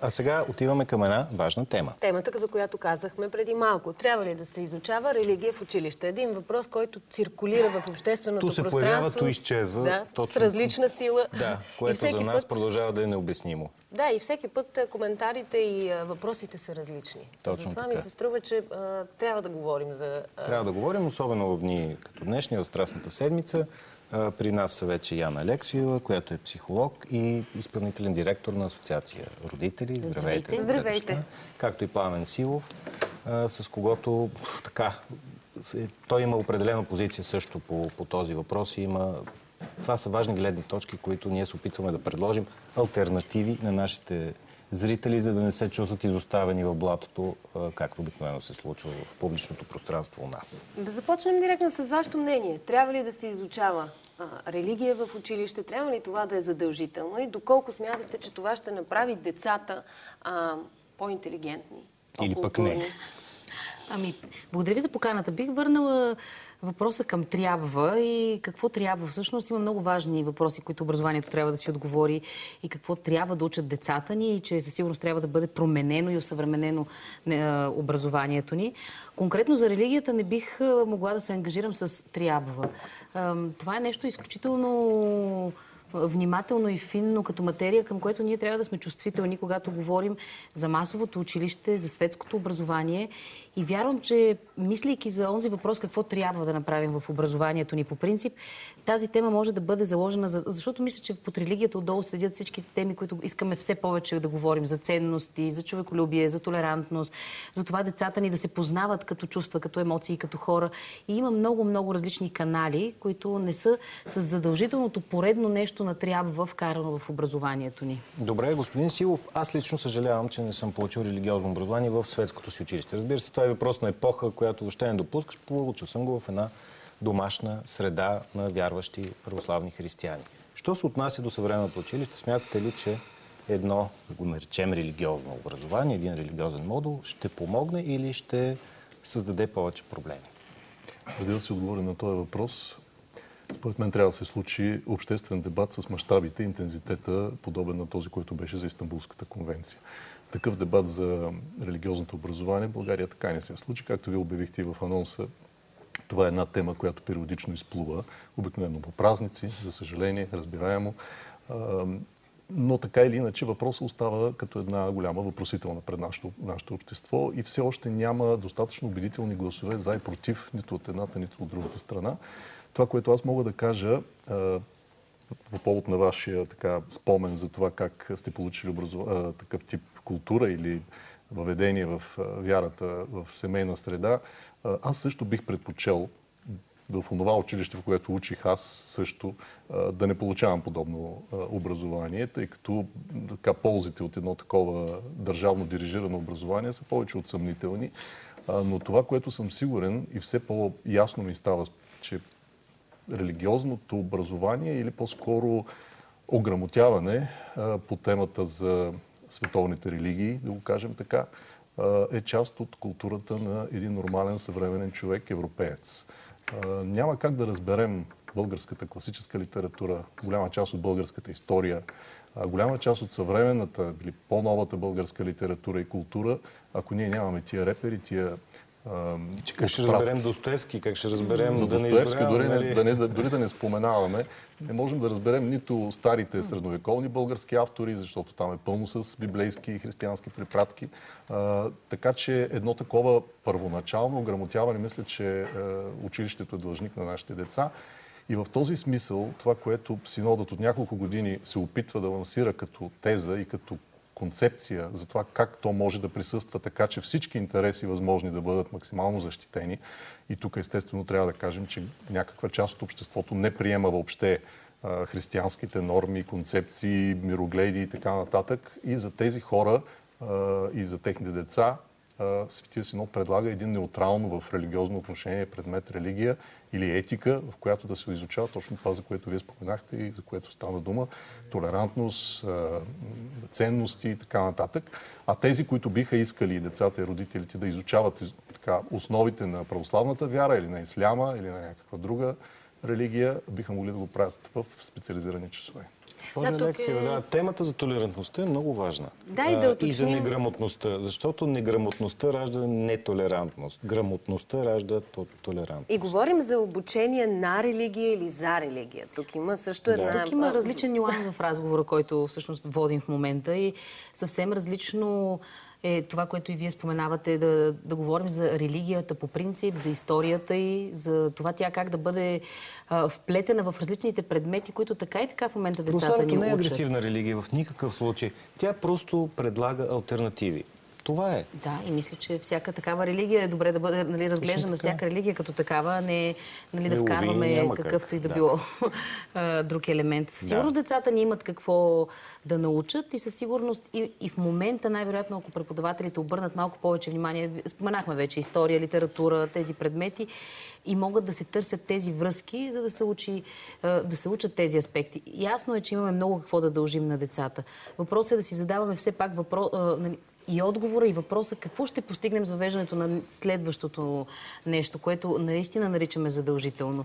А сега отиваме към една важна тема. Темата, за която казахме преди малко. Трябва ли да се изучава религия в училище? Един въпрос, който циркулира в общественото Ту се пространство. появява, ту изчезва. Да, Точно. с различна сила. Да, което за нас път, продължава да е необяснимо. Да, и всеки път коментарите и въпросите са различни. Точно Затова така. ми се струва, че а, трябва да говорим за... а, Трябва да говорим, особено в дни като днешни, в Страстната седмица. При нас са вече Яна Алексиева, която е психолог и изпълнителен директор на Асоциация Родители. Здравейте. Здравейте. Както и Пламен Силов, с когото така, се- той има определена позиция също по, по този въпрос и има това са важни гледни точки, които ние се опитваме да предложим альтернативи на нашите зрители, за да не се чувстват изоставени в блатото, както обикновено се случва в публичното пространство у нас. Да започнем директно с вашето мнение. Трябва ли да се изучава а, религия в училище? Трябва ли това да е задължително? И доколко смятате, че това ще направи децата а, по-интелигентни? Или пък не. Ами, благодаря ви за поканата. Бих върнала въпроса към трябва и какво трябва. Всъщност има много важни въпроси, които образованието трябва да си отговори и какво трябва да учат децата ни и че със сигурност трябва да бъде променено и осъвременено е, образованието ни. Конкретно за религията не бих е, могла да се ангажирам с трябва. Ам, Това е нещо изключително внимателно и финно като материя, към което ние трябва да сме чувствителни, когато говорим за масовото училище, за светското образование. И вярвам, че мислейки за онзи въпрос какво трябва да направим в образованието ни по принцип, тази тема може да бъде заложена, за- защото мисля, че под религията отдолу следят всички теми, които искаме все повече да говорим за ценности, за човеколюбие, за толерантност, за това децата ни да се познават като чувства, като емоции, като хора. И има много, много различни канали, които не са с задължителното поредно нещо на трябва вкарано в образованието ни. Добре, господин Силов, аз лично съжалявам, че не съм получил религиозно образование в светското си училище. Разбира се, това е въпрос на епоха, която въобще не допускаш. Получил съм го в една домашна среда на вярващи православни християни. Що се отнася до съвременното училище, смятате ли, че едно, да го наречем религиозно образование, един религиозен модул, ще помогне или ще създаде повече проблеми? Преди да се отговори на този въпрос, според мен трябва да се случи обществен дебат с мащабите интензитета, подобен на този, който беше за Истанбулската конвенция. Такъв дебат за религиозното образование България така не се случи. Както ви обявихте и в анонса, това е една тема, която периодично изплува, обикновено по празници, за съжаление, разбираемо. Но така или иначе въпросът остава като една голяма въпросителна пред нашето, нашето общество и все още няма достатъчно убедителни гласове за и против нито от едната, нито от другата страна. Това, което аз мога да кажа по повод на вашия така, спомен за това как сте получили образов... а, такъв тип култура или въведение в вярата в семейна среда, аз също бих предпочел в онова училище, в което учих аз също, да не получавам подобно образование, тъй като така, ползите от едно такова държавно дирижирано образование са повече от съмнителни. Но това, което съм сигурен и все по-ясно ми става, че религиозното образование или по-скоро ограмотяване по темата за световните религии, да го кажем така, е част от културата на един нормален съвременен човек, европеец. Няма как да разберем българската класическа литература, голяма част от българската история, голяма част от съвременната или по-новата българска литература и култура, ако ние нямаме тия репери, тия Че как ще разберем Достоевски, как ще разберем За да не Достоевски изброявам, дори, не, нали? да не, дори да не споменаваме, не можем да разберем нито старите средновековни български автори, защото там е пълно с библейски и християнски препратки. А, така че едно такова първоначално грамотяване, мисля, че а, училището е длъжник на нашите деца. И в този смисъл, това, което синодът от няколко години се опитва да лансира като теза и като концепция за това как то може да присъства така, че всички интереси възможни да бъдат максимално защитени. И тук естествено трябва да кажем, че някаква част от обществото не приема въобще християнските норми, концепции, мирогледи и така нататък. И за тези хора и за техните деца Светия Синод предлага един неутрално в религиозно отношение предмет религия или етика, в която да се изучава точно това, за което вие споменахте и за което стана дума. Толерантност, ценности и така нататък. А тези, които биха искали и децата и родителите да изучават из- така, основите на православната вяра или на исляма или на някаква друга религия, биха могли да го правят в специализирани часове. Да, тук лекция, е- да. Темата за толерантността е много важна. Да, и да А, и за уточним- неграмотността, защото неграмотността ражда нетолерантност. Грамотността ражда то- толерантност. И говорим за обучение на религия или за религия. Тук има също Да. една... Тук има различен нюанс в разговора, който всъщност водим в момента и съвсем различно е това, което и вие споменавате, да, да говорим за религията по принцип, за историята и за това тя как да бъде а, вплетена в различните предмети, които така и така в момента децата Православието ни не е учат. агресивна религия в никакъв случай. Тя просто предлага альтернативи. Това е. Да, и мисля, че всяка такава религия е добре да бъде нали, разглеждана, така. всяка религия като такава, не нали, да Не лови, вкарваме няма как, какъвто и да да. било друг елемент. Сигурно децата ни имат какво да научат и със сигурност и, и в момента, най-вероятно, ако преподавателите обърнат малко повече внимание, споменахме вече история, литература, тези предмети, и могат да се търсят тези връзки, за да се, учи, да се учат тези аспекти. Ясно е, че имаме много какво да дължим на децата. Въпросът е да си задаваме все пак въпрос, нали, и отговора и въпроса какво ще постигнем с въвеждането на следващото нещо, което наистина наричаме задължително.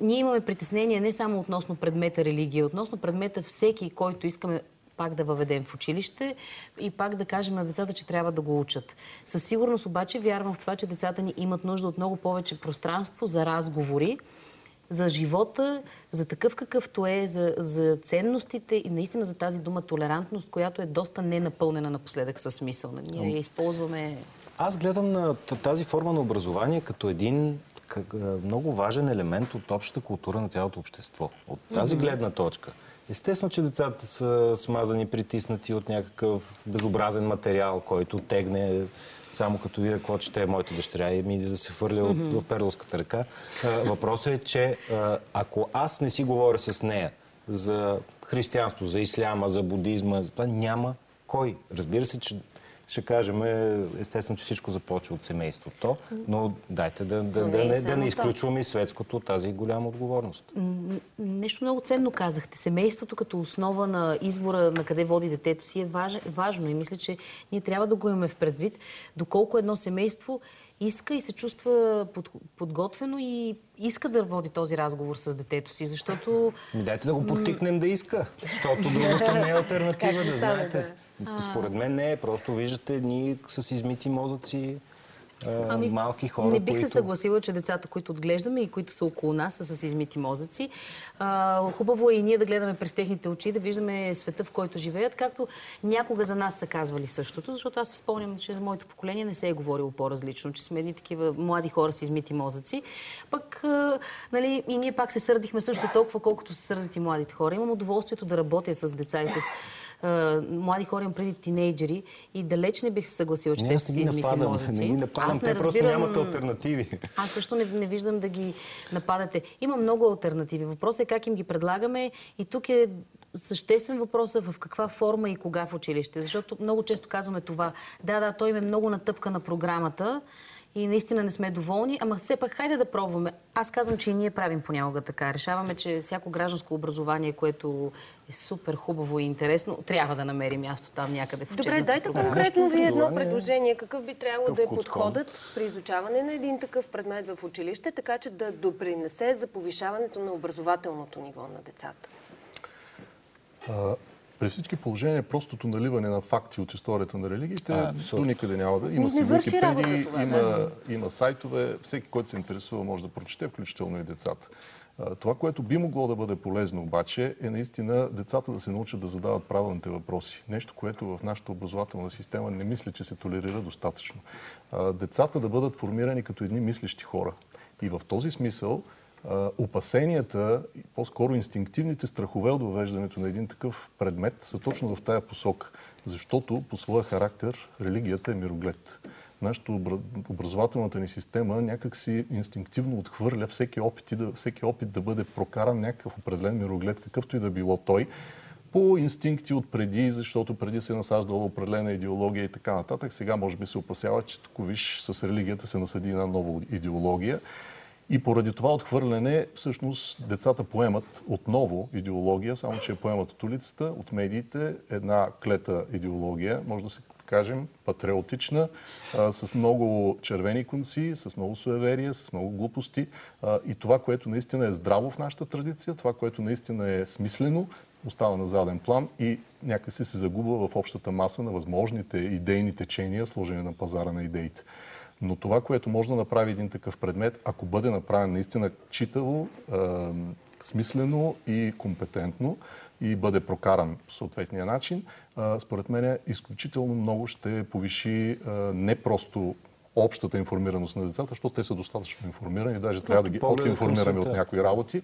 Ние имаме притеснение не само относно предмета религия, относно предмета всеки, който искаме пак да въведем в училище и пак да кажем на децата, че трябва да го учат. Със сигурност обаче вярвам в това, че децата ни имат нужда от много повече пространство за разговори, за живота, за такъв какъвто е, за, за ценностите и наистина за тази дума толерантност, която е доста ненапълнена напоследък със смисъл. Ние я използваме... Аз гледам на тази форма на образование като един много важен елемент от общата култура на цялото общество. От тази гледна точка. Естествено, че децата са смазани, притиснати от някакъв безобразен материал, който тегне само като видя какво чете моята дъщеря и ми да се хвърля от, в перловската ръка. Въпросът е, че ако аз не си говоря с нея за християнство, за исляма, за будизма, за това няма кой. Разбира се, че ще кажем, е, естествено, че всичко започва от семейството, но дайте да, да, Но да, не не, да не изключваме и светското от тази голяма отговорност. Нещо много ценно казахте. Семейството като основа на избора на къде води детето си е важ, важно и мисля, че ние трябва да го имаме в предвид, доколко едно семейство иска и се чувства под, подготвено и иска да води този разговор с детето си, защото Ми дайте да го подтикнем да иска, защото другото не е альтернатива, да знаете. Според мен не е, просто виждате едни с измити мозъци, а, малки хора, Ами, Не бих които... се съгласила, че децата, които отглеждаме и които са около нас, са с измити мозъци. А, хубаво е и ние да гледаме през техните очи, да виждаме света, в който живеят, както някога за нас са казвали същото, защото аз се спомням, че за моето поколение не се е говорило по-различно, че сме едни такива млади хора с измити мозъци. Пък, а, нали, и ние пак се сърдихме също толкова, колкото се сърдят и младите хора. Имам удоволствието да работя с деца и с а, млади хора, имам преди тинейджери и далеч не бих се съгласила, че Не, те са не с ги измити нападам, мозъци. не ги нападам, те просто разбирам- нямат альтернативи. аз също не, не виждам да ги нападате. Има много альтернативи. Въпросът е как им ги предлагаме и тук е съществен въпрос е в каква форма и кога в училище. Защото много често казваме това. Да, да, той им е много натъпка на програмата и наистина не сме доволни, ама все пак хайде да пробваме. Аз казвам, че и ние правим понякога така. Решаваме, че всяко гражданско образование, което е супер хубаво и интересно, трябва да намери място там някъде в Добре, дайте програма. конкретно ви едно предложение. Какъв би трябвало да е подходът при изучаване на един такъв предмет в училище, така че да допринесе за повишаването на образователното ниво на децата? При всички положения, простото наливане на факти от историята на религиите А, до никъде няма да. Има Не си Википедии, има, има сайтове, всеки, който се интересува, може да прочете, включително и децата. Това, което би могло да бъде полезно обаче, е наистина децата да се научат да задават правилните въпроси. Нещо, което в нашата образователна система не мисля, че се толерира достатъчно. Децата да бъдат формирани като едни мислещи хора. И в този смисъл опасенията, по-скоро инстинктивните страхове от въвеждането на един такъв предмет са точно в тая посока. Защото по своя характер религията е мироглед. Нашата обра- образователната ни система някак си инстинктивно отхвърля всеки опит, да, всеки опит да бъде прокаран някакъв определен мироглед, какъвто и да било той, по инстинкти от преди, защото преди се е насаждала определена идеология и така нататък. Сега може би се опасява, че тук виж с религията се насъди една нова идеология. И поради това отхвърляне, всъщност, децата поемат отново идеология, само че я поемат от улицата, от медиите, една клета идеология, може да се кажем, патриотична, а, с много червени конци, с много суеверия, с много глупости. А, и това, което наистина е здраво в нашата традиция, това, което наистина е смислено, остава на заден план и някакси се загубва в общата маса на възможните идейни течения, сложени на пазара на идеите. Но това, което може да направи един такъв предмет, ако бъде направен наистина читаво, смислено и компетентно и бъде прокаран по съответния начин, според мен изключително много ще повиши не просто общата информираност на децата, защото те са достатъчно информирани, даже трябва да ги отинформираме от някои работи,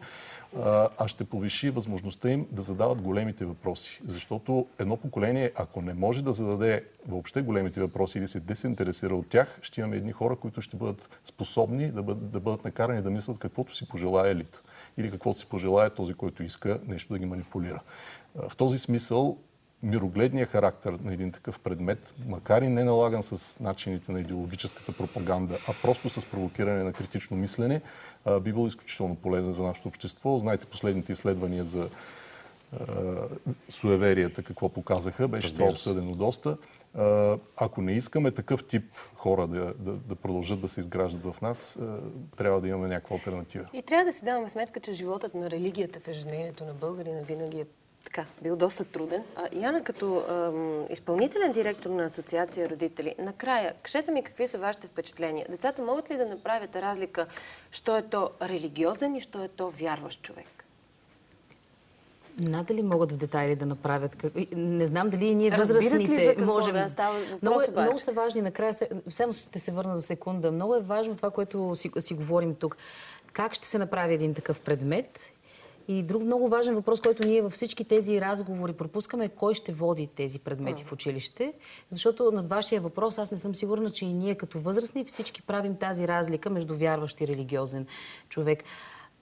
а а ще повиши възможността им да задават големите въпроси. Защото едно поколение, ако не може да зададе въобще големите въпроси или се дезинтересира от тях, ще имаме едни хора, които ще бъдат способни да бъдат, да бъдат накарани да мислят каквото си пожелая елит или каквото си пожелая този, който иска нещо да ги манипулира. В този смисъл мирогледният характер на един такъв предмет, макар и не налаган с начините на идеологическата пропаганда, а просто с провокиране на критично мислене, би бил изключително полезен за нашето общество. Знаете последните изследвания за суеверията, какво показаха, беше Разбира това обсъдено доста. Ако не искаме такъв тип хора да, да, да продължат да се изграждат в нас, трябва да имаме някаква альтернатива. И трябва да си даваме сметка, че животът на религията в ежедневието на българина винаги е така, бил доста труден. А, Яна, като ам, изпълнителен директор на Асоциация родители, накрая, кажете ми какви са вашите впечатления? Децата могат ли да направят разлика, що е то религиозен и що е то вярващ човек? Надали могат в детайли да направят. как- Не знам дали и ние Разбират ли възрастните за какво можем. да става въпрос много, е- обаче? много са важни. Накрая, само ще се върна за секунда. Много е важно това, което си, си говорим тук. Как ще се направи един такъв предмет? И друг много важен въпрос, който ние във всички тези разговори пропускаме, е кой ще води тези предмети в училище. Защото над вашия въпрос аз не съм сигурна, че и ние като възрастни всички правим тази разлика между вярващ и религиозен човек.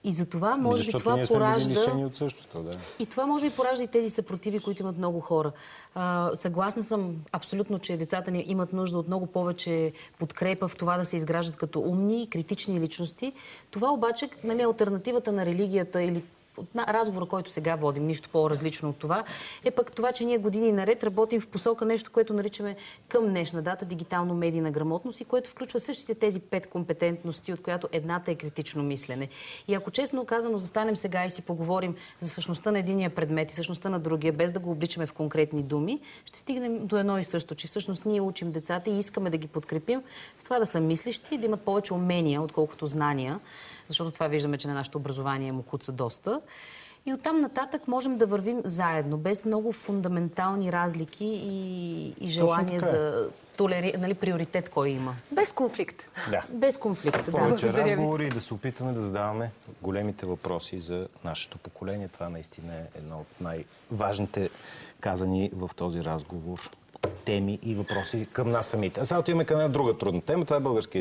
И за това, може би, това поражда... от същото, да. И това може би поражда и тези съпротиви, които имат много хора. А, съгласна съм абсолютно, че децата ни имат нужда от много повече подкрепа в това да се изграждат като умни, критични личности. Това обаче, нали, альтернативата на религията или от разговора, който сега водим, нищо по-различно от това, е пък това, че ние години наред работим в посока нещо, което наричаме към днешна дата дигитално-медийна грамотност и което включва същите тези пет компетентности, от която едната е критично мислене. И ако честно казано застанем сега и си поговорим за същността на единия предмет и същността на другия, без да го обличаме в конкретни думи, ще стигнем до едно и също, че всъщност ние учим децата и искаме да ги подкрепим в това да са мислещи, да имат повече умения, отколкото знания, защото това виждаме, че на нашето образование му куца доста. И оттам нататък можем да вървим заедно, без много фундаментални разлики и, и желание е. за толери... нали, приоритет кой има. Без конфликт. Да. Без конфликт, да. Повече разговори и да се опитаме да задаваме големите въпроси за нашето поколение. Това наистина е едно от най-важните казани в този разговор теми и въпроси към нас самите. А сега отиваме към една друга трудна тема. Това е български